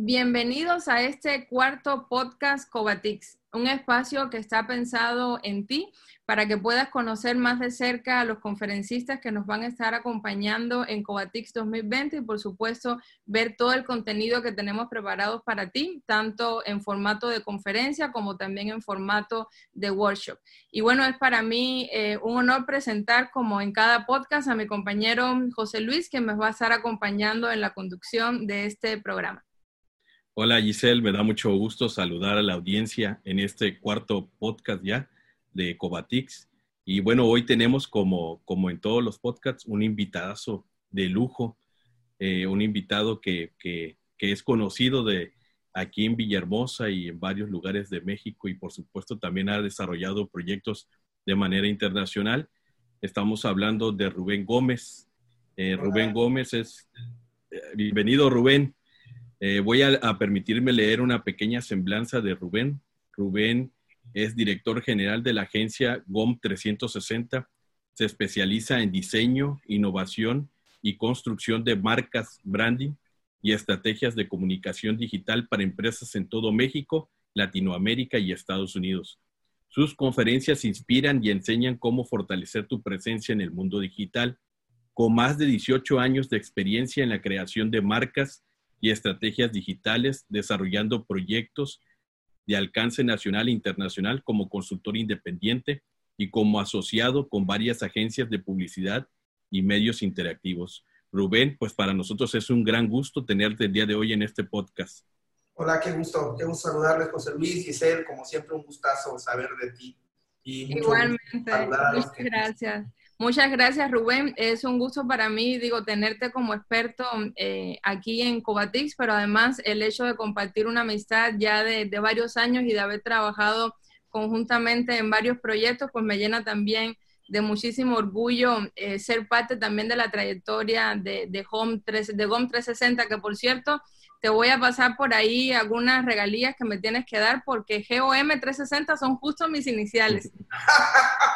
Bienvenidos a este cuarto podcast Covatix, un espacio que está pensado en ti para que puedas conocer más de cerca a los conferencistas que nos van a estar acompañando en Covatix 2020 y por supuesto ver todo el contenido que tenemos preparados para ti, tanto en formato de conferencia como también en formato de workshop. Y bueno, es para mí eh, un honor presentar como en cada podcast a mi compañero José Luis, que me va a estar acompañando en la conducción de este programa. Hola Giselle, me da mucho gusto saludar a la audiencia en este cuarto podcast ya de Covatix. Y bueno, hoy tenemos como, como en todos los podcasts un invitadazo de lujo, eh, un invitado que, que, que, es conocido de aquí en Villahermosa y en varios lugares de México y por supuesto también ha desarrollado proyectos de manera internacional. Estamos hablando de Rubén Gómez. Eh, Rubén Gómez es... Eh, bienvenido Rubén. Eh, voy a, permitirme leer una pequeña semblanza de Rubén. Rubén es director general de la agencia GOM 360. Se especializa en diseño, innovación y construcción de marcas, branding y estrategias de comunicación digital para empresas en todo México, Latinoamérica y Estados Unidos. Sus conferencias inspiran y enseñan cómo fortalecer tu presencia en el mundo digital. Con más de 18 años de experiencia en la creación de marcas, y estrategias digitales, desarrollando proyectos de alcance nacional e internacional como consultor independiente y como asociado con varias agencias de publicidad y medios interactivos. Rubén, pues para nosotros es un gran gusto tenerte el día de hoy en este podcast. Hola, qué gusto, qué gusto saludarles, José Luis, Giselle, como siempre un gustazo saber de ti. Igualmente, muchas gracias. Muchas gracias, Rubén. Es un gusto para mí, digo, tenerte como experto eh, aquí en Covatix, pero además el hecho de compartir una amistad ya de, varios años y de haber trabajado conjuntamente en varios proyectos, pues me llena también de muchísimo orgullo eh, ser parte también de la trayectoria de, de, Home 3, de GOM 360, que por cierto, te voy a pasar por ahí algunas regalías que me tienes que dar porque GOM 360 son justo mis iniciales.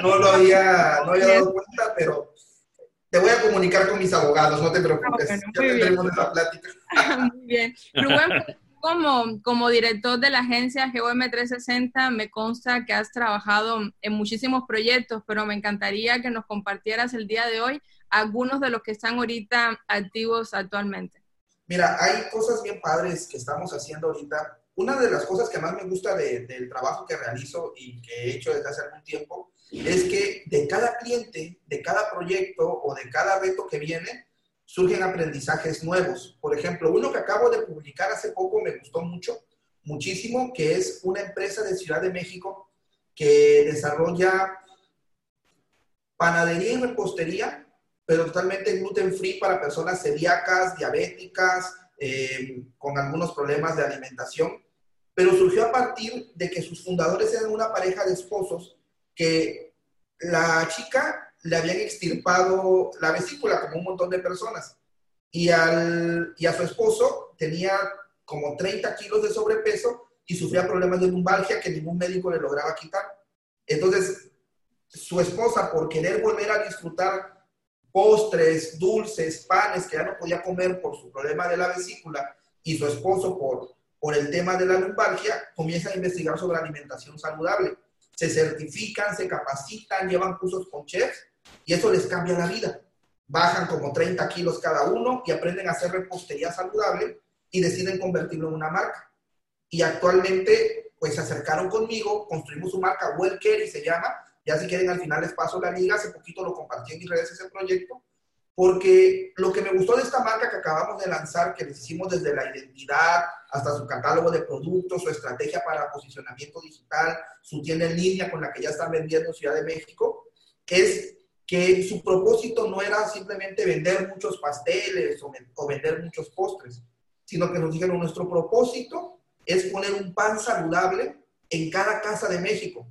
no lo había, no había dado cuenta, pero te voy a comunicar con mis abogados, no te preocupes. Ah, ya tendremos esa plática. muy bien. Rubén, como, como director de la agencia GOM 360, me consta que has trabajado en muchísimos proyectos, pero me encantaría que nos compartieras el día de hoy algunos de los que están ahorita activos actualmente. Mira, hay cosas bien padres que estamos haciendo ahorita una de las cosas que más me gusta del trabajo que realizo y que he hecho desde hace algún tiempo es que de cada cliente, de cada proyecto o de cada reto que viene, surgen aprendizajes nuevos. Por ejemplo, uno que acabo de publicar hace poco me gustó mucho, muchísimo, que es una empresa de Ciudad de México que desarrolla panadería y repostería, pero totalmente gluten free para personas celíacas, diabéticas, eh, con algunos problemas de alimentación pero surgió a partir de que sus fundadores eran una pareja de esposos que la chica le habían extirpado la vesícula como un montón de personas y, al, y a su esposo tenía como 30 kilos de sobrepeso y sufría problemas de lumbalgia que ningún médico le lograba quitar. Entonces, su esposa, por querer volver a disfrutar postres, dulces, panes que ya no podía comer por su problema de la vesícula, y su esposo por por el tema de la lumbalgia, comienzan a investigar sobre alimentación saludable. Se certifican, se capacitan, llevan cursos con chefs y eso les cambia la vida. Bajan como 30 kilos cada uno y aprenden a hacer repostería saludable y deciden convertirlo en una marca. Y actualmente, pues se acercaron conmigo, construimos su marca Well y se llama. Ya si quieren, al final les paso la liga. Hace poquito lo compartí en mis redes ese proyecto porque lo que me gustó de esta marca que acabamos de lanzar, que les hicimos desde la identidad hasta su catálogo de productos, su estrategia para posicionamiento digital, su tienda en línea con la que ya están vendiendo en Ciudad de México, es que su propósito no era simplemente vender muchos pasteles o, o vender muchos postres, sino que nos dijeron, nuestro propósito es poner un pan saludable en cada casa de México,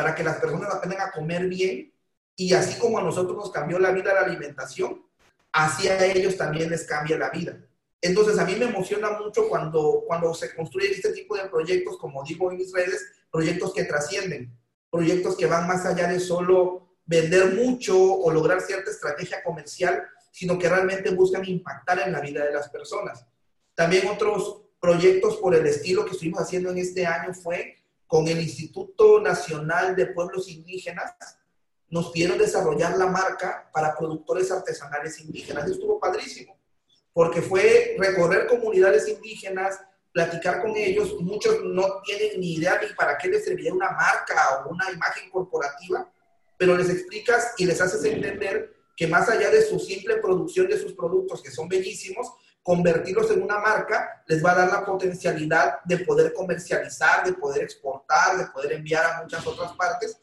para que las personas aprendan a comer bien y así como a nosotros nos cambió la vida la alimentación, así a ellos también les cambia la vida. Entonces, a mí me emociona mucho cuando, cuando se construyen este tipo de proyectos, como digo en mis redes, proyectos que trascienden, proyectos que van más allá de solo vender mucho o lograr cierta estrategia comercial, sino que realmente buscan impactar en la vida de las personas. También otros proyectos por el estilo que estuvimos haciendo en este año fue con el Instituto Nacional de Pueblos Indígenas, nos pidieron desarrollar la marca para productores artesanales indígenas. estuvo padrísimo, porque fue recorrer comunidades indígenas, platicar con ellos. Muchos no tienen ni idea ni para qué les serviría una marca o una imagen corporativa, pero les explicas y les haces entender que más allá de su simple producción de sus productos, que son bellísimos, convertirlos en una marca les va a dar la potencialidad de poder comercializar, de poder exportar, de poder enviar a muchas otras partes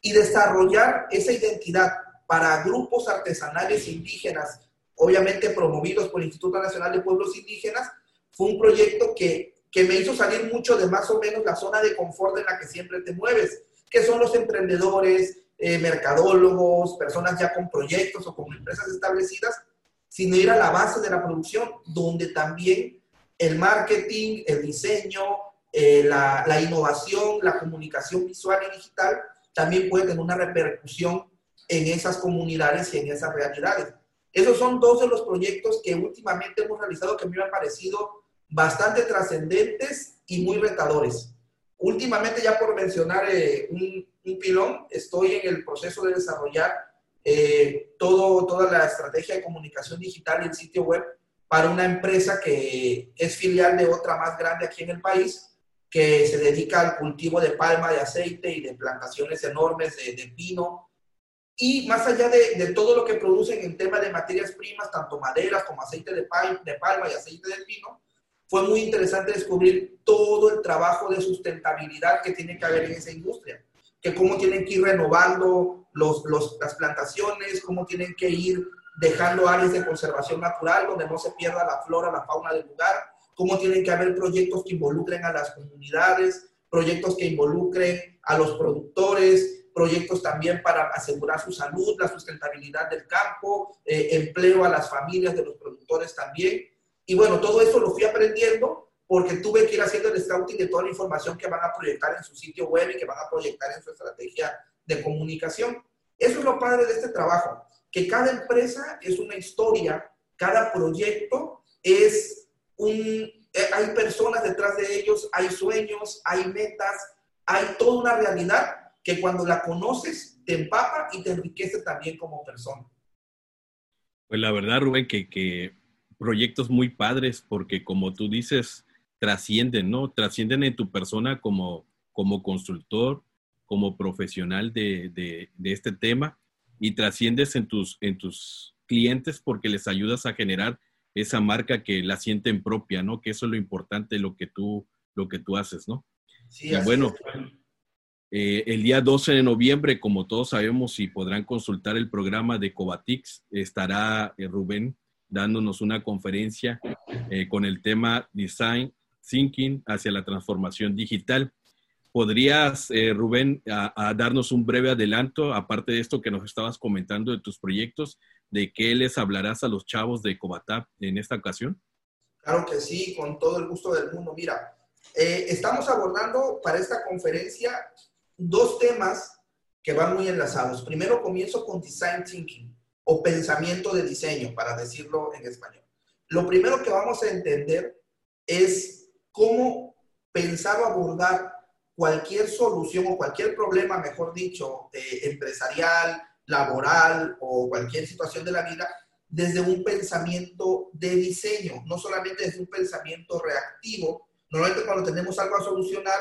y desarrollar esa identidad para grupos artesanales indígenas, obviamente promovidos por el Instituto Nacional de Pueblos Indígenas, fue un proyecto que, que me hizo salir mucho de más o menos la zona de confort en la que siempre te mueves, que son los emprendedores, eh, mercadólogos, personas ya con proyectos o con empresas establecidas, sino ir a la base de la producción, donde también el marketing, el diseño, eh, la, la, innovación, la comunicación visual y digital también puede tener una repercusión en esas comunidades y en esas realidades. Esos son dos de los proyectos que últimamente hemos realizado que me han parecido bastante trascendentes y muy retadores. Últimamente, ya por mencionar eh, un, un, pilón, estoy en el proceso de desarrollar eh, todo, toda la estrategia de comunicación digital y el sitio web para una empresa que es filial de otra más grande aquí en el país, que se dedica al cultivo de palma, de aceite y de plantaciones enormes de, de pino. Y más allá de, todo lo que producen en tema de materias primas, tanto maderas como aceite de, de palma y aceite de pino, fue muy interesante descubrir todo el trabajo de sustentabilidad que tiene que haber en esa industria, que cómo tienen que ir renovando los, los, las plantaciones, cómo tienen que ir dejando áreas de conservación natural donde no se pierda la flora, la fauna del lugar, cómo tienen que haber proyectos que involucren a las comunidades, proyectos que involucren a los productores, proyectos también para asegurar su salud, la sustentabilidad del campo, eh, empleo a las familias de los productores también. Y bueno, todo eso lo fui aprendiendo porque tuve que ir haciendo el scouting de toda la información que van a proyectar en su sitio web y que van a proyectar en su estrategia de comunicación. Eso es lo padre de este trabajo, que cada empresa es una historia, cada proyecto es un, eh, hay personas detrás de ellos, hay sueños, hay metas, hay toda una realidad que cuando la conoces te empapa y te enriquece también como persona. Pues la verdad, Rubén, que, que proyectos muy padres porque como tú dices, trascienden, ¿no? Trascienden en tu persona como, como consultor, como profesional de, de, de, este tema y trasciendes en tus, en tus clientes porque les ayudas a generar esa marca que la sienten propia, ¿no? Que eso es lo importante, lo que tú, lo que tú haces, ¿no? Sí, bueno, eh, el día 12 de noviembre, como todos sabemos, y podrán consultar el programa de Covatix, estará eh, Rubén dándonos una conferencia eh, con el tema Design Thinking hacia la transformación digital. ¿Podrías, Rubén, a darnos un breve adelanto, aparte de esto que nos estabas comentando de tus proyectos, de qué les hablarás a los chavos de Cobatap en esta ocasión? Claro que sí, con todo el gusto del mundo. Mira, eh, estamos abordando para esta conferencia dos temas que van muy enlazados. Primero comienzo con Design Thinking o pensamiento de diseño, para decirlo en español. Lo primero que vamos a entender es cómo pensar o abordar cualquier solución o cualquier problema, mejor dicho, eh, empresarial, laboral o cualquier situación de la vida desde un pensamiento de diseño, no solamente desde un pensamiento reactivo. Normalmente cuando tenemos algo a solucionar,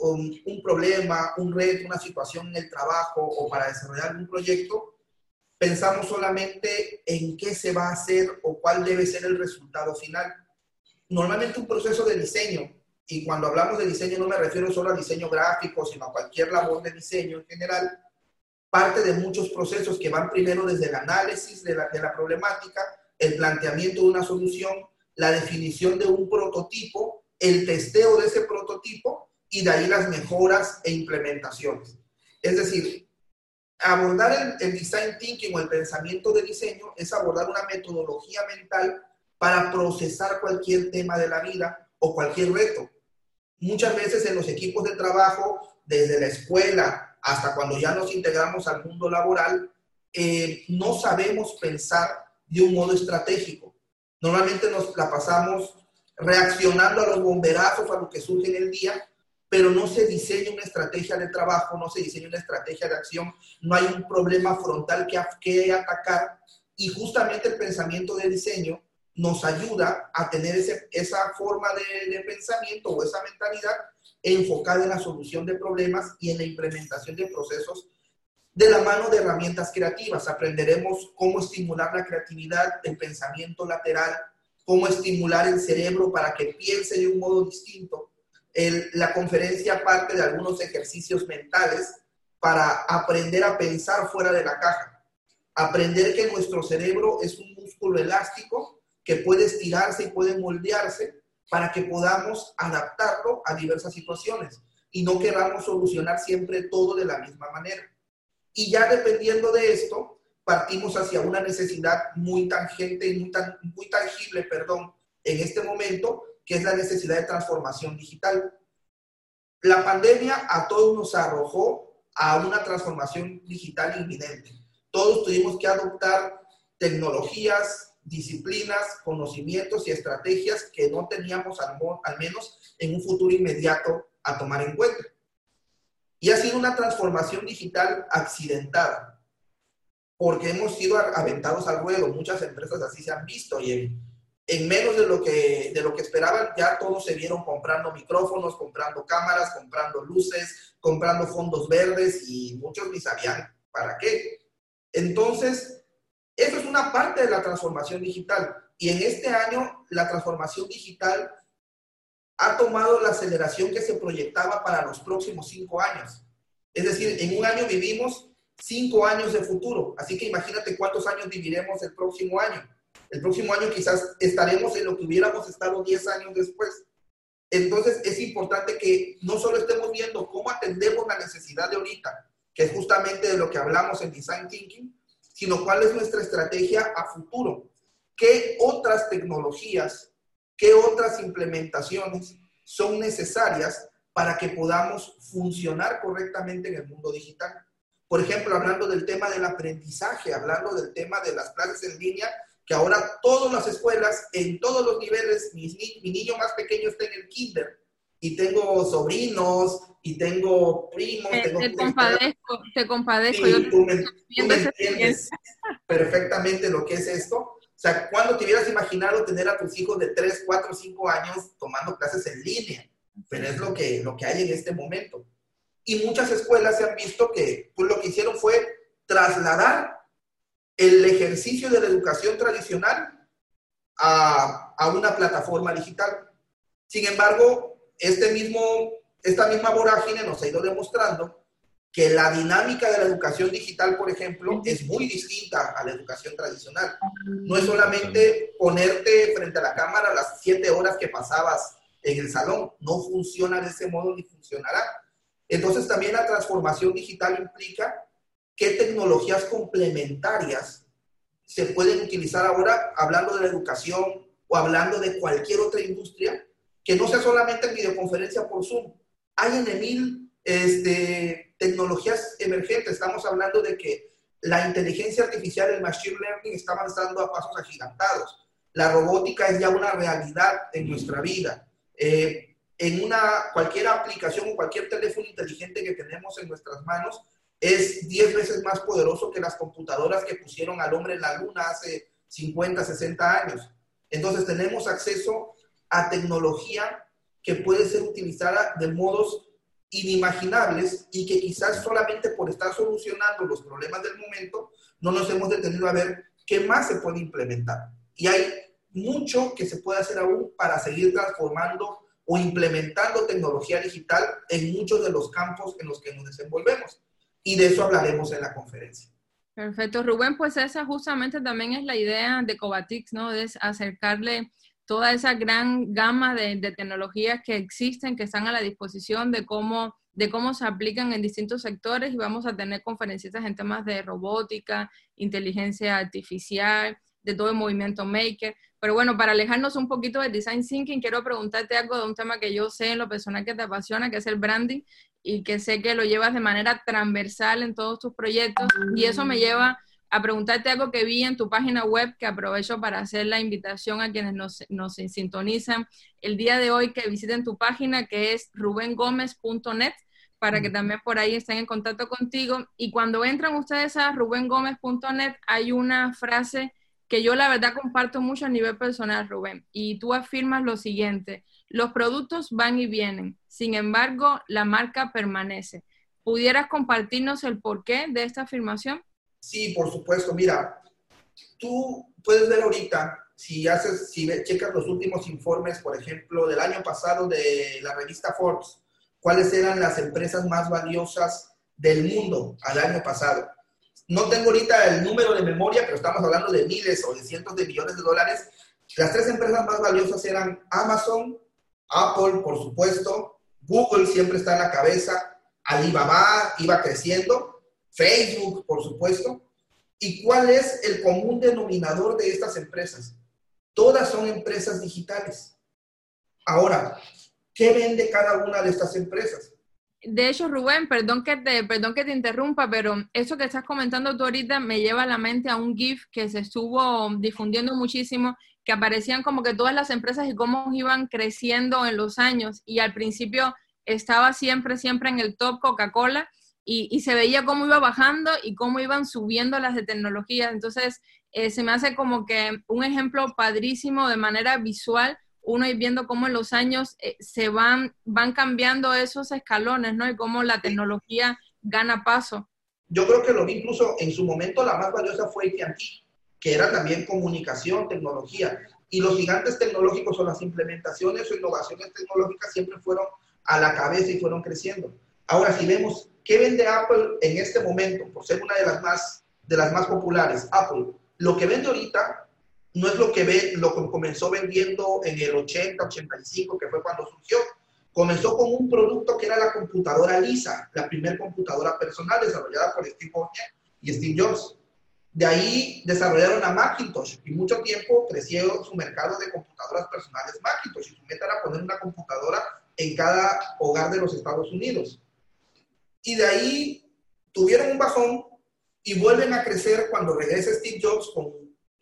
un, un problema, un reto, una situación en el trabajo o para desarrollar algún proyecto, pensamos solamente en qué se va a hacer o cuál debe ser el resultado final. Normalmente un proceso de diseño, y cuando hablamos de diseño no me refiero solo a diseño gráfico, sino a cualquier labor de diseño en general, parte de muchos procesos que van primero desde el análisis de la, de la problemática, el planteamiento de una solución, la definición de un prototipo, el testeo de ese prototipo y de ahí las mejoras e implementaciones. Es decir, abordar el, el, design thinking o el pensamiento de diseño es abordar una metodología mental para procesar cualquier tema de la vida o cualquier reto. Muchas veces en los equipos de trabajo, desde la escuela hasta cuando ya nos integramos al mundo laboral, eh, no sabemos pensar de un modo estratégico. Normalmente nos la pasamos reaccionando a los bomberazos, a lo que surge en el día, pero no se diseña una estrategia de trabajo, no se diseña una estrategia de acción, no hay un problema frontal que, que atacar y justamente el pensamiento de diseño nos ayuda a tener ese, esa forma de, de, pensamiento o esa mentalidad enfocada en la solución de problemas y en la implementación de procesos de la mano de herramientas creativas. Aprenderemos cómo estimular la creatividad, el pensamiento lateral, cómo estimular el cerebro para que piense de un modo distinto. La conferencia parte de algunos ejercicios mentales para aprender a pensar fuera de la caja. Aprender que nuestro cerebro es un músculo elástico que puede estirarse y puede moldearse para que podamos adaptarlo a diversas situaciones y no queramos solucionar siempre todo de la misma manera. Y ya dependiendo de esto, partimos hacia una necesidad muy tangente y muy, tan, muy tangible, perdón, en este momento, que es la necesidad de transformación digital. La pandemia a todos nos arrojó a una transformación digital inminente. Todos tuvimos que adoptar tecnologías, disciplinas, conocimientos y estrategias que no teníamos al, al menos en un futuro inmediato a tomar en cuenta. Y ha sido una transformación digital accidentada, porque hemos sido aventados al ruedo. Muchas empresas así se han visto y en, en menos de lo, que, de lo que esperaban, ya todos se vieron comprando micrófonos, comprando cámaras, comprando luces, comprando fondos verdes y muchos ni sabían para qué. Entonces, eso es una parte de la transformación digital. Y en este año, la transformación digital ha tomado la aceleración que se proyectaba para los próximos cinco años. Es decir, en un año vivimos cinco años de futuro. Así que imagínate cuántos años viviremos el próximo año. El próximo año quizás estaremos en lo que hubiéramos estado diez años después. Entonces es importante que no solo estemos viendo cómo atendemos la necesidad de ahorita, que es justamente de lo que hablamos en Design Thinking, sino cuál es nuestra estrategia a futuro. ¿Qué otras tecnologías qué otras implementaciones son necesarias para que podamos funcionar correctamente en el mundo digital. Por ejemplo, hablando del tema del aprendizaje, hablando del tema de las clases en línea, que ahora todas las escuelas, en todos los niveles, mi, niño más pequeño está en el kinder y tengo sobrinos y tengo primos. Te, tengo te compadezco, te compadezco. Sí, tú me, tú me entiendes perfectamente lo que es esto. O sea, ¿cuándo te hubieras imaginado tener a tus hijos de 3, 4, 5 años tomando clases en línea? Pero es lo que, lo que hay en este momento. Y muchas escuelas se han visto que pues, lo que hicieron fue trasladar el ejercicio de la educación tradicional a, a una plataforma digital. Sin embargo, este mismo, esta misma vorágine nos ha ido demostrando que la dinámica de la educación digital, por ejemplo, es muy distinta a la educación tradicional. No es solamente ponerte frente a la cámara las siete horas que pasabas en el salón, no funciona de ese modo ni funcionará. Entonces también la transformación digital implica qué tecnologías complementarias se pueden utilizar ahora hablando de la educación o hablando de cualquier otra industria que no sea solamente en videoconferencia por Zoom. Hay en mil este, tecnologías emergentes. Estamos hablando de que la inteligencia artificial, el machine learning, está avanzando a pasos agigantados. La robótica es ya una realidad en nuestra vida. Eh, en una, cualquier aplicación o cualquier teléfono inteligente que tenemos en nuestras manos es 10 veces más poderoso que las computadoras que pusieron al hombre en la luna hace 50, 60 años. Entonces tenemos acceso a tecnología que puede ser utilizada de modos inimaginables y que quizás solamente por estar solucionando los problemas del momento no nos hemos detenido a ver qué más se puede implementar. Y hay mucho que se puede hacer aún para seguir transformando o implementando tecnología digital en muchos de los campos en los que nos desenvolvemos. Y de eso hablaremos en la conferencia. Perfecto, Rubén, pues esa justamente también es la idea de Covatix, ¿no? Es acercarle toda esa gran gama de, tecnologías que existen, que están a la disposición de cómo, de cómo se aplican en distintos sectores y vamos a tener conferencistas en temas de robótica, inteligencia artificial, de todo el movimiento maker. Pero bueno, para alejarnos un poquito del design thinking, quiero preguntarte algo de un tema que yo sé en lo personal que te apasiona, que es el branding, y que sé que lo llevas de manera transversal en todos tus proyectos. Y eso me lleva a preguntarte algo que vi en tu página web, que aprovecho para hacer la invitación a quienes nos, nos sintonizan el día de hoy que visiten tu página, que es rubengomez.net para que también por ahí estén en contacto contigo. Y cuando entran ustedes a rubengomez.net, hay una frase que yo la verdad comparto mucho a nivel personal, Rubén, y tú afirmas lo siguiente, los productos van y vienen, sin embargo, la marca permanece. ¿Pudieras compartirnos el porqué de esta afirmación? Sí, por supuesto. Mira, tú puedes ver ahorita, si haces, si checas los últimos informes, por ejemplo, del año pasado de la revista Forbes, cuáles eran las empresas más valiosas del mundo al año pasado. No tengo ahorita el número de memoria, pero estamos hablando de miles o de cientos de millones de dólares. Las tres empresas más valiosas eran Amazon, Apple, por supuesto, Google siempre está en la cabeza, Alibaba iba creciendo, Facebook, por supuesto. ¿Y cuál es el común denominador de estas empresas? Todas son empresas digitales. Ahora, ¿qué vende cada una de estas empresas? De hecho, Rubén, perdón que te, perdón que te interrumpa, pero eso que estás comentando tú ahorita me lleva a la mente a un GIF que se estuvo difundiendo muchísimo, que aparecían como que todas las empresas y cómo iban creciendo en los años. Y al principio estaba siempre, siempre en el top Coca-Cola y, se veía cómo iba bajando y cómo iban subiendo las de tecnología. Entonces, eh, se me hace como que un ejemplo padrísimo de manera visual uno ir viendo cómo en los años eh, se van, van cambiando esos escalones, ¿no? Y cómo la tecnología gana paso. Yo creo que lo vi incluso en su momento la más valiosa fue AT&T, que era también comunicación, tecnología. Y los gigantes tecnológicos o las implementaciones o innovaciones tecnológicas siempre fueron a la cabeza y fueron creciendo. Ahora, si vemos qué vende Apple en este momento, por ser una de las más, de las más populares, Apple, lo que vende ahorita no es lo que ve, lo que comenzó vendiendo en el 80, 85, que fue cuando surgió. Comenzó con un producto que era la computadora Lisa, la primera computadora personal desarrollada por Steve Wozniak y Steve Jobs. De ahí desarrollaron a Macintosh y mucho tiempo creció su mercado de computadoras personales Macintosh y su meta era poner una computadora en cada hogar de los Estados Unidos. Y de ahí tuvieron un bajón y vuelven a crecer cuando regresa Steve Jobs con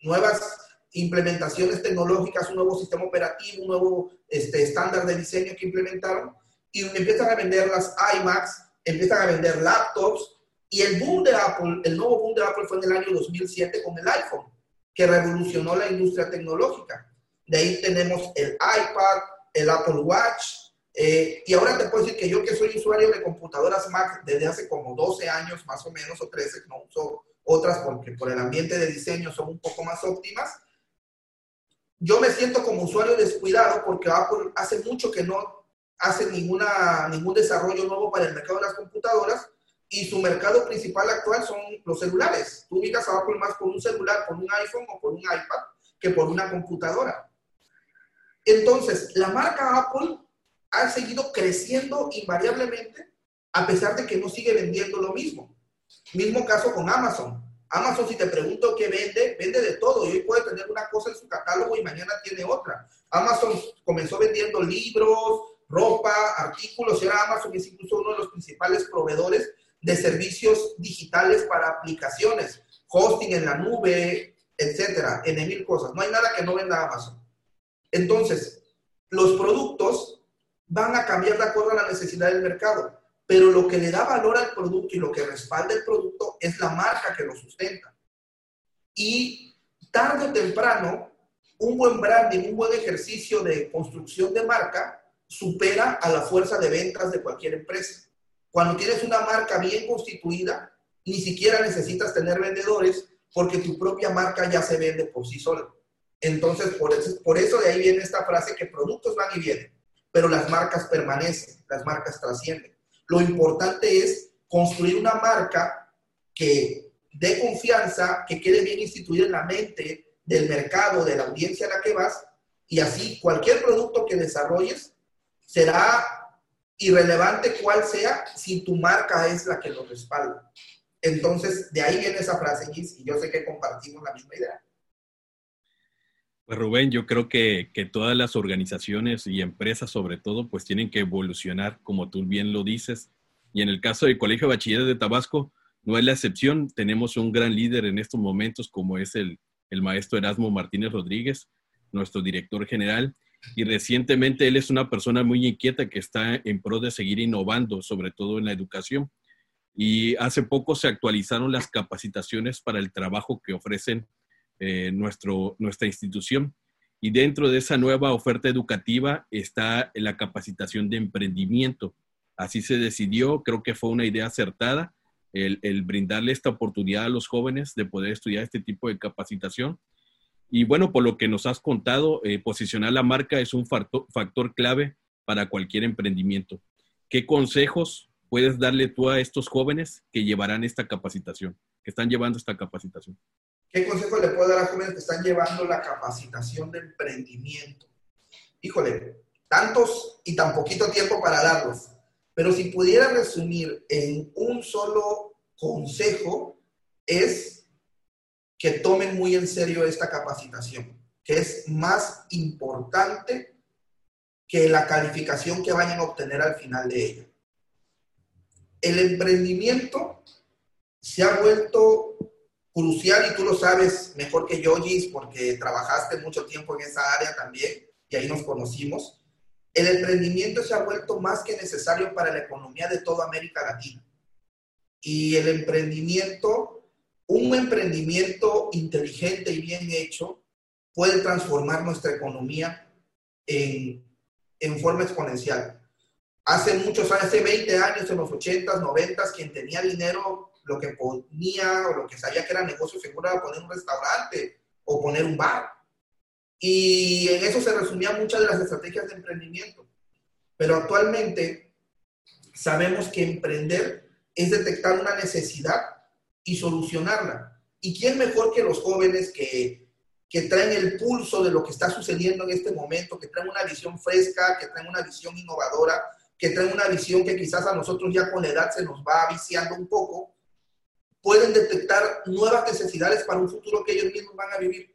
nuevas implementaciones tecnológicas, un nuevo sistema operativo, un nuevo este, estándar de diseño que implementaron y empiezan a vender las iMacs, empiezan a vender laptops y el boom de Apple, el nuevo boom de Apple fue en el año 2007 con el iPhone, que revolucionó la industria tecnológica. De ahí tenemos el iPad, el Apple Watch, eh, y ahora te puedo decir que yo que soy usuario de computadoras Mac desde hace como 12 años más o menos o 13, no uso otras porque por el ambiente de diseño son un poco más óptimas, yo me siento como usuario descuidado porque Apple hace mucho que no hace ninguna, ningún desarrollo nuevo para el mercado de las computadoras y su mercado principal actual son los celulares. Tú ubicas a Apple más por un celular, por un iPhone o por un iPad que por una computadora. Entonces, la marca Apple ha seguido creciendo invariablemente a pesar de que no sigue vendiendo lo mismo. Mismo caso con Amazon. Amazon, si te pregunto qué vende, vende de todo. Y hoy puede tener una cosa en su catálogo y mañana tiene otra. Amazon comenzó vendiendo libros, ropa, artículos, ahora Amazon es incluso uno de los principales proveedores de servicios digitales para aplicaciones, hosting en la nube, etcétera, en mil cosas. No hay nada que no venda Amazon. Entonces, los productos van a cambiar de acuerdo a la necesidad del mercado pero lo que le da valor al producto y lo que respalda el producto es la marca que lo sustenta. Y tarde o temprano, un buen branding, un buen ejercicio de construcción de marca supera a la fuerza de ventas de cualquier empresa. Cuando tienes una marca bien constituida, ni siquiera necesitas tener vendedores porque tu propia marca ya se vende por sí sola. Entonces, por eso, por eso de ahí viene esta frase que productos van y vienen, pero las marcas permanecen, las marcas trascienden. Lo importante es construir una marca que dé confianza, que quede bien instituida en la mente del mercado, de la audiencia a la que vas, y así cualquier producto que desarrolles será irrelevante cuál sea si tu marca es la que lo respalda. Entonces, de ahí viene esa frase, y yo sé que compartimos la misma idea. Pues Rubén, yo creo que, que, todas las organizaciones y empresas sobre todo pues tienen que evolucionar como tú bien lo dices. Y en el caso del Colegio de Bachilleres de Tabasco, no es la excepción. Tenemos un gran líder en estos momentos como es el, el maestro Erasmo Martínez Rodríguez, nuestro director general. Y recientemente él es una persona muy inquieta que está en pro de seguir innovando, sobre todo en la educación. Y hace poco se actualizaron las capacitaciones para el trabajo que ofrecen eh, nuestro, nuestra institución. Y dentro de esa nueva oferta educativa está la capacitación de emprendimiento. Así se decidió, creo que fue una idea acertada el, brindarle esta oportunidad a los jóvenes de poder estudiar este tipo de capacitación. Y bueno, por lo que nos has contado, eh, posicionar la marca es un factor, factor clave para cualquier emprendimiento. ¿Qué consejos puedes darle tú a estos jóvenes que llevarán esta capacitación, que están llevando esta capacitación? ¿Qué consejo le puedo dar a jóvenes que están llevando la capacitación de emprendimiento? Híjole, tantos y tan poquito tiempo para darlos. Pero si pudiera resumir en un solo consejo, es que tomen muy en serio esta capacitación, que es más importante que la calificación que vayan a obtener al final de ella el emprendimiento se ha vuelto crucial y tú lo sabes mejor que yo, Gis, porque trabajaste mucho tiempo en esa área también y ahí nos conocimos. El emprendimiento se ha vuelto más que necesario para la economía de toda América Latina. Y el emprendimiento, un emprendimiento inteligente y bien hecho, puede transformar nuestra economía en, en forma exponencial hace muchos años, hace 20 años, en los 80s, 90s, quien tenía dinero, lo que ponía o lo que sabía que era negocio seguro era poner un restaurante o poner un bar. Y en eso se resumían muchas de las estrategias de emprendimiento. Pero actualmente sabemos que emprender es detectar una necesidad y solucionarla. ¿Y quién mejor que los jóvenes que, que traen el pulso de lo que está sucediendo en este momento, que traen una visión fresca, que traen una visión innovadora, que traen una visión que quizás a nosotros ya con la edad se nos va viciando un poco, pueden detectar nuevas necesidades para un futuro que ellos mismos van a vivir.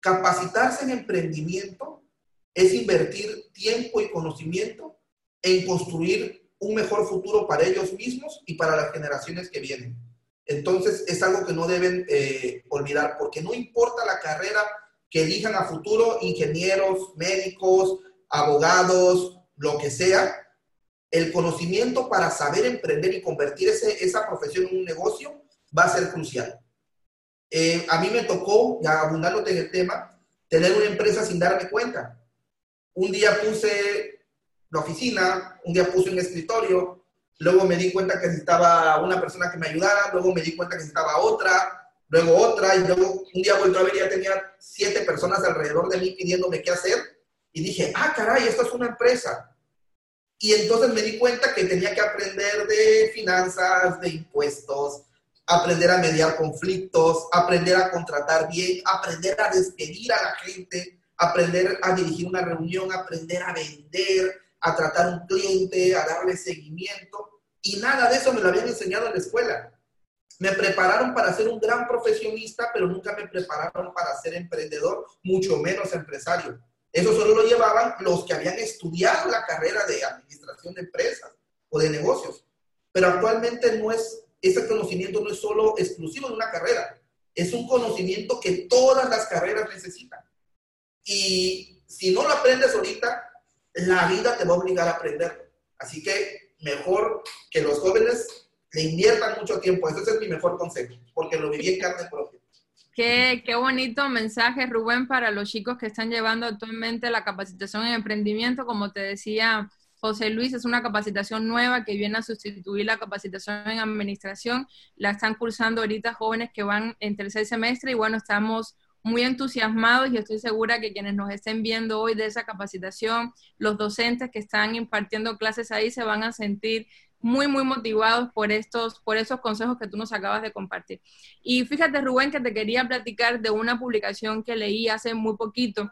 Capacitarse en emprendimiento es invertir tiempo y conocimiento en construir un mejor futuro para ellos mismos y para las generaciones que vienen. Entonces es algo que no deben eh, olvidar, porque no importa la carrera que elijan a futuro, ingenieros, médicos, abogados, lo que sea, el conocimiento para saber emprender y convertir esa profesión en un negocio va a ser crucial. Eh, a mí me tocó, ya abundándote en el tema, tener una empresa sin darme cuenta. Un día puse la oficina, un día puse un escritorio, luego me di cuenta que necesitaba una persona que me ayudara, luego me di cuenta que necesitaba otra, luego otra, y luego un día vuelto a ver y ya tenía siete personas alrededor de mí pidiéndome qué hacer, y dije, ah, caray, esto es una empresa. Y entonces me di cuenta que tenía que aprender de finanzas, de impuestos, aprender a mediar conflictos, aprender a contratar bien, aprender a despedir a la gente, aprender a dirigir una reunión, aprender a vender, a tratar un cliente, a darle seguimiento. Y nada de eso me lo habían enseñado en la escuela. Me prepararon para ser un gran profesionista, pero nunca me prepararon para ser emprendedor, mucho menos empresario. Eso solo lo llevaban los que habían estudiado la carrera de administración de empresas o de negocios. Pero actualmente no es, ese conocimiento no es solo exclusivo de una carrera, es un conocimiento que todas las carreras necesitan. Y si no lo aprendes ahorita, la vida te va a obligar a aprenderlo. Así que mejor que los jóvenes le inviertan mucho tiempo. Ese es mi mejor consejo, porque lo viví en carne propia. Qué, qué, bonito mensaje, Rubén, para los chicos que están llevando actualmente la capacitación en emprendimiento. Como te decía José Luis, es una capacitación nueva que viene a sustituir la capacitación en administración. La están cursando ahorita jóvenes que van en tercer semestre y bueno, estamos muy entusiasmados y estoy segura que quienes nos estén viendo hoy de esa capacitación, los docentes que están impartiendo clases ahí se van a sentir muy, muy motivados por estos, por esos consejos que tú nos acabas de compartir. Y fíjate, Rubén, que te quería platicar de una publicación que leí hace muy poquito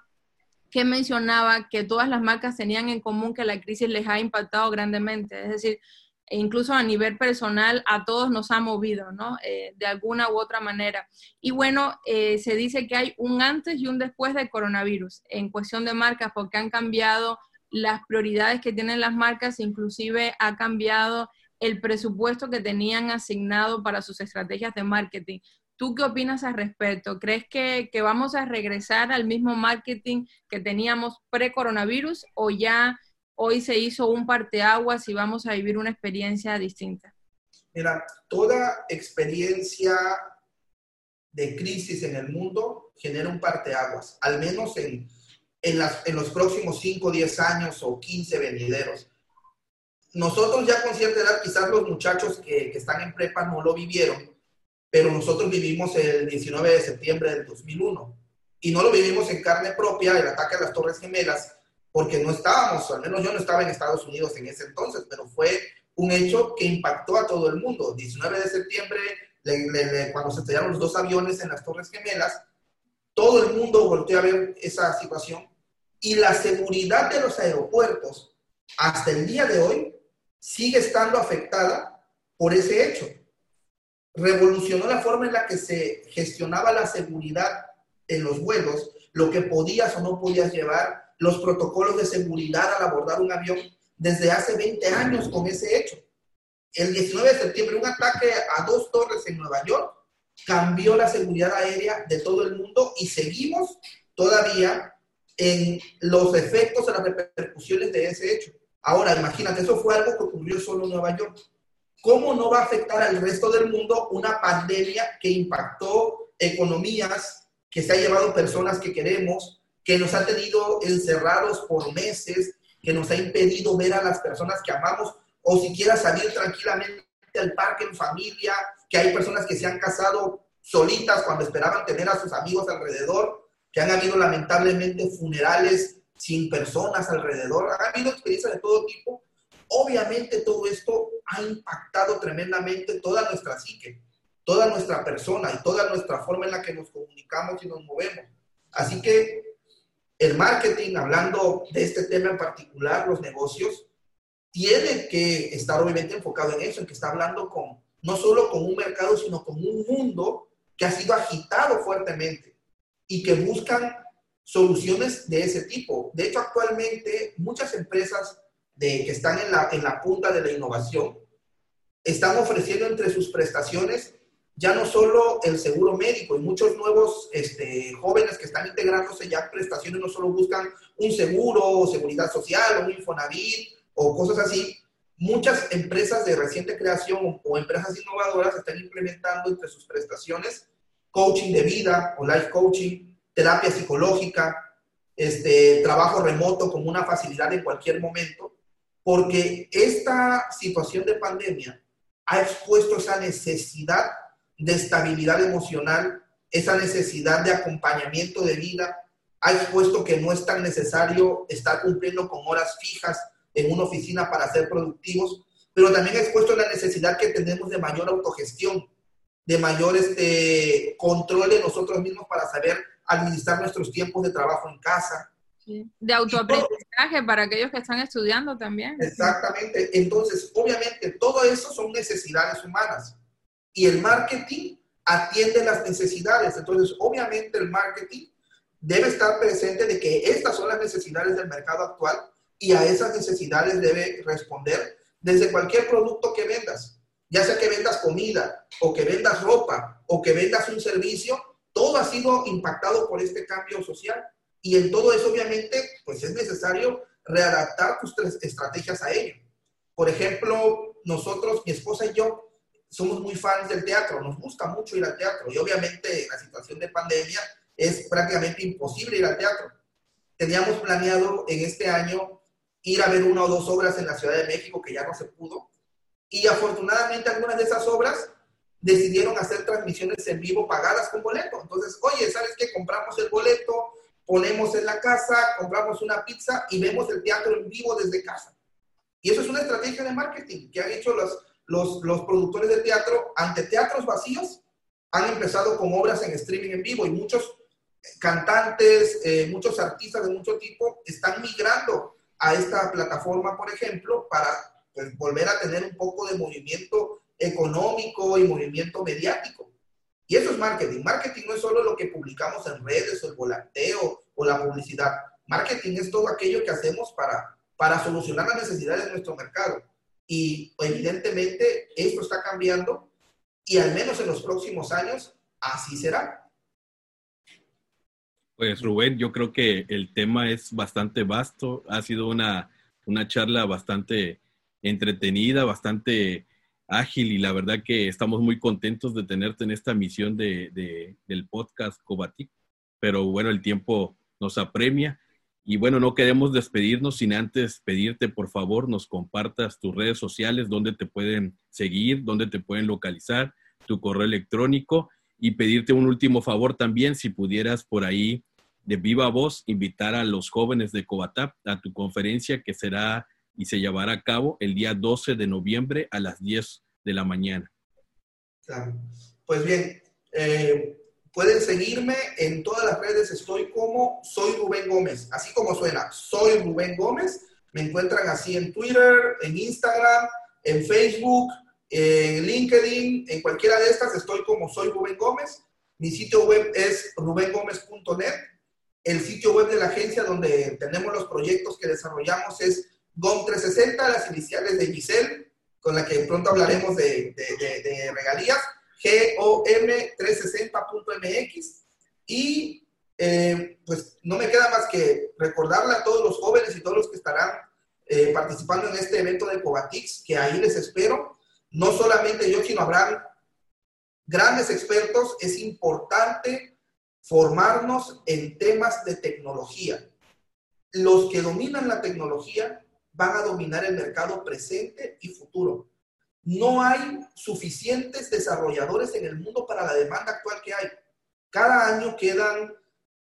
que mencionaba que todas las marcas tenían en común que la crisis les ha impactado grandemente. Es decir, e incluso a nivel personal, a todos nos ha movido, ¿no? Eh, de alguna u otra manera. Y bueno, eh, se dice que hay un antes y un después del coronavirus en cuestión de marcas, porque han cambiado las prioridades que tienen las marcas, inclusive ha cambiado el presupuesto que tenían asignado para sus estrategias de marketing. ¿Tú qué opinas al respecto? ¿Crees que, que vamos a regresar al mismo marketing que teníamos pre-coronavirus o ya hoy se hizo un parteaguas y vamos a vivir una experiencia distinta? Mira, toda experiencia de crisis en el mundo genera un parteaguas, al menos en, en, las, en los próximos 5, 10 años o 15 venideros. Nosotros ya con cierta edad, quizás los muchachos que, que están en prepa no lo vivieron, pero nosotros vivimos el 19 de septiembre del 2001 y no lo vivimos en carne propia, el ataque a las Torres Gemelas, porque no estábamos, al menos yo no estaba en Estados Unidos en ese entonces, pero fue un hecho que impactó a todo el mundo. 19 de septiembre, cuando se estrellaron los dos aviones en las Torres Gemelas, todo el mundo volteó a ver esa situación y la seguridad de los aeropuertos hasta el día de hoy sigue estando afectada por ese hecho. Revolucionó la forma en la que se gestionaba la seguridad en los vuelos, lo que podías o no podías llevar, los protocolos de seguridad al abordar un avión desde hace 20 años con ese hecho. El 19 de septiembre, un ataque a dos torres en Nueva York cambió la seguridad aérea de todo el mundo y seguimos todavía en los efectos, en las repercusiones de ese hecho. Ahora, imagínate, eso fue algo que ocurrió solo en Nueva York. ¿Cómo no va a afectar al resto del mundo una pandemia que impactó economías, que se ha llevado personas que queremos, que nos ha tenido encerrados por meses, que nos ha impedido ver a las personas que amamos o siquiera salir tranquilamente al parque en familia, que hay personas que se han casado solitas cuando esperaban tener a sus amigos alrededor, que han habido lamentablemente funerales sin personas alrededor, ha habido experiencias de todo tipo. Obviamente todo esto ha impactado tremendamente toda nuestra psique, toda nuestra persona y toda nuestra forma en la que nos comunicamos y nos movemos. Así que el marketing, hablando de este tema en particular, los negocios, tiene que estar obviamente enfocado en eso, en que está hablando con, no solo con un mercado, sino con un mundo que ha sido agitado fuertemente y que buscan soluciones de ese tipo. De hecho, actualmente muchas empresas que están en la, en la punta de la innovación están ofreciendo entre sus prestaciones ya no solo el seguro médico y muchos nuevos este, jóvenes que están integrándose ya prestaciones no solo buscan un seguro o seguridad social o un Infonavit o cosas así. Muchas empresas de reciente creación o empresas innovadoras están implementando entre sus prestaciones coaching de vida o life coaching, terapia psicológica, este, trabajo remoto como una facilidad en cualquier momento, porque esta situación de pandemia ha expuesto esa necesidad de estabilidad emocional, esa necesidad de acompañamiento de vida, ha expuesto que no es tan necesario estar cumpliendo con horas fijas en una oficina para ser productivos, pero también ha expuesto la necesidad que tenemos de mayor autogestión, de mayor este, control de nosotros mismos para saber administrar nuestros tiempos de trabajo en casa. De autoaprendizaje para aquellos que están estudiando también. Exactamente. Entonces, obviamente, todo eso son necesidades humanas y el marketing atiende las necesidades. Entonces, obviamente el marketing debe estar presente de que estas son las necesidades del mercado actual y a esas necesidades debe responder desde cualquier producto que vendas, ya sea que vendas comida o que vendas ropa o que vendas un servicio, todo ha sido impactado por este cambio social y en todo eso obviamente pues es necesario readaptar tus estrategias a ello. Por ejemplo, nosotros, mi esposa y yo, somos muy fans del teatro, nos gusta mucho ir al teatro y obviamente en la situación de pandemia es prácticamente imposible ir al teatro. Teníamos planeado en este año ir a ver una o dos obras en la Ciudad de México que ya no se pudo y afortunadamente algunas de esas obras decidieron hacer transmisiones en vivo pagadas con boleto. Entonces, oye, ¿sabes qué? Compramos el boleto, ponemos en la casa, compramos una pizza y vemos el teatro en vivo desde casa. Y eso es una estrategia de marketing que han hecho los, los, productores de teatro, ante teatros vacíos, han empezado con obras en streaming en vivo y muchos cantantes, eh, muchos artistas de mucho tipo están migrando a esta plataforma, por ejemplo, para pues, volver a tener un poco de movimiento económico y movimiento mediático. Y eso es marketing. Marketing no es solo lo que publicamos en redes o el volanteo o la publicidad. Marketing es todo aquello que hacemos para, para solucionar las necesidades de nuestro mercado. Y evidentemente esto está cambiando y al menos en los próximos años así será. Pues Rubén, yo creo que el tema es bastante vasto, ha sido una, una charla bastante entretenida, bastante ágil y la verdad que estamos muy contentos de tenerte en esta misión de, del podcast Cobatic, pero bueno, el tiempo nos apremia. Y bueno, no queremos despedirnos sin antes pedirte por favor nos compartas tus redes sociales, donde te pueden seguir, dónde te pueden localizar, tu correo electrónico y pedirte un último favor también, si pudieras por ahí de viva voz invitar a los jóvenes de Cobatap a tu conferencia que será y se llevará a cabo el día 12 de noviembre a las 10 de la mañana. Pues bien, eh, pueden seguirme en todas las redes, estoy como Soy Rubén Gómez, así como suena, Soy Rubén Gómez. Me encuentran así en Twitter, en Instagram, en Facebook, en LinkedIn, en cualquiera de estas estoy como Soy Rubén Gómez. Mi sitio web es rubengomez.net. El sitio web de la agencia donde tenemos los proyectos que desarrollamos es GOM360, las iniciales de Giselle, con la que pronto hablaremos de, regalías, GOM360.mx. Y eh, pues no me queda más que recordarle a todos los jóvenes y todos los que estarán eh, participando en este evento de Covatix, que ahí les espero. No solamente yo, sino habrán grandes expertos. Es importante formarnos en temas de tecnología. Los que dominan la tecnología van a dominar el mercado presente y futuro. No hay suficientes desarrolladores en el mundo para la demanda actual que hay. Cada año quedan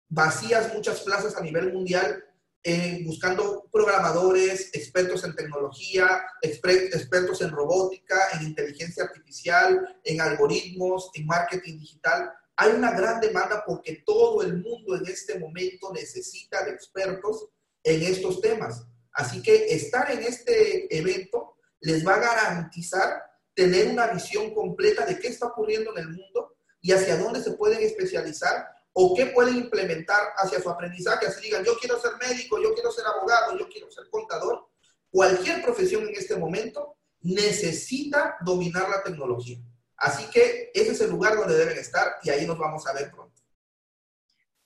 vacías muchas plazas a nivel mundial eh, buscando programadores, expertos en tecnología, expertos en robótica, en inteligencia artificial, en algoritmos, en marketing digital. Hay una gran demanda porque todo el mundo en este momento necesita de expertos en estos temas. Así que estar en este evento les va a garantizar tener una visión completa de qué está ocurriendo en el mundo y hacia dónde se pueden especializar o qué pueden implementar hacia su aprendizaje. Así digan, yo quiero ser médico, yo quiero ser abogado, yo quiero ser contador. Cualquier profesión en este momento necesita dominar la tecnología. Así que ese es el lugar donde deben estar y ahí nos vamos a ver pronto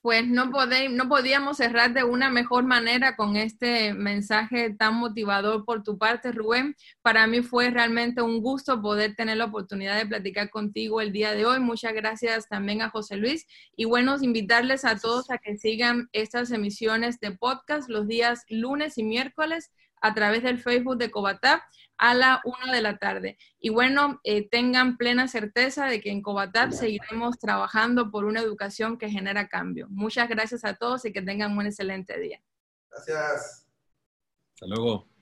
pues no, no podíamos cerrar de una mejor manera con este mensaje tan motivador por tu parte, Rubén. Para mí fue realmente un gusto poder tener la oportunidad de platicar contigo el día de hoy. Muchas gracias también a José Luis. Y bueno, invitarles a todos a que sigan estas emisiones de podcast los días lunes y miércoles a través del Facebook de Cobatap a la una de la tarde. Y bueno, eh, tengan plena certeza de que en Cobatap seguiremos trabajando por una educación que genera cambio. Muchas gracias a todos y que tengan un excelente día. Gracias. Hasta luego.